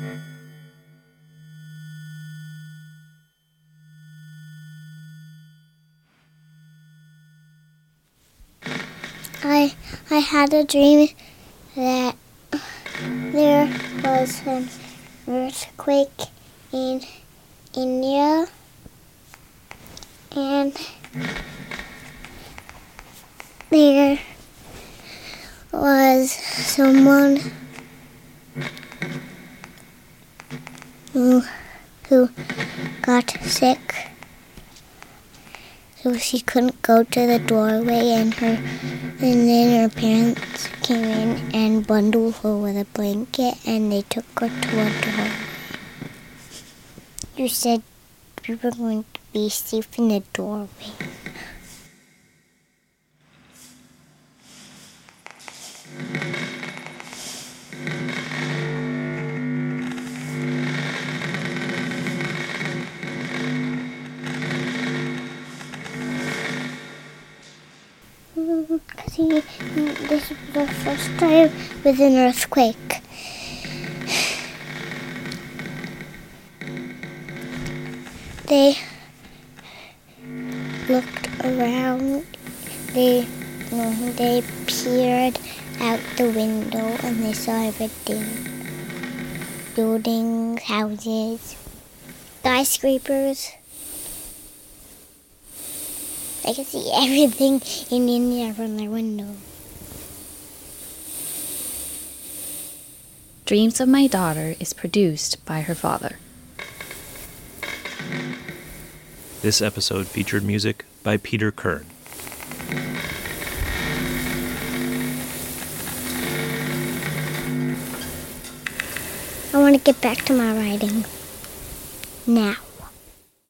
I I had a dream that there was an earthquake in India and there was someone who who got sick so she couldn't go to the doorway and her and then her parents came in and bundled her with a blanket and they took her to a doorway. You said we were going to be safe in the doorway. Because this is the first time with an earthquake. They looked around. They they peered out the window and they saw everything. Buildings, houses, skyscrapers. They could see everything in India from their window. Dreams of My Daughter is produced by her father. This episode featured music by Peter Kern. I want to get back to my writing now.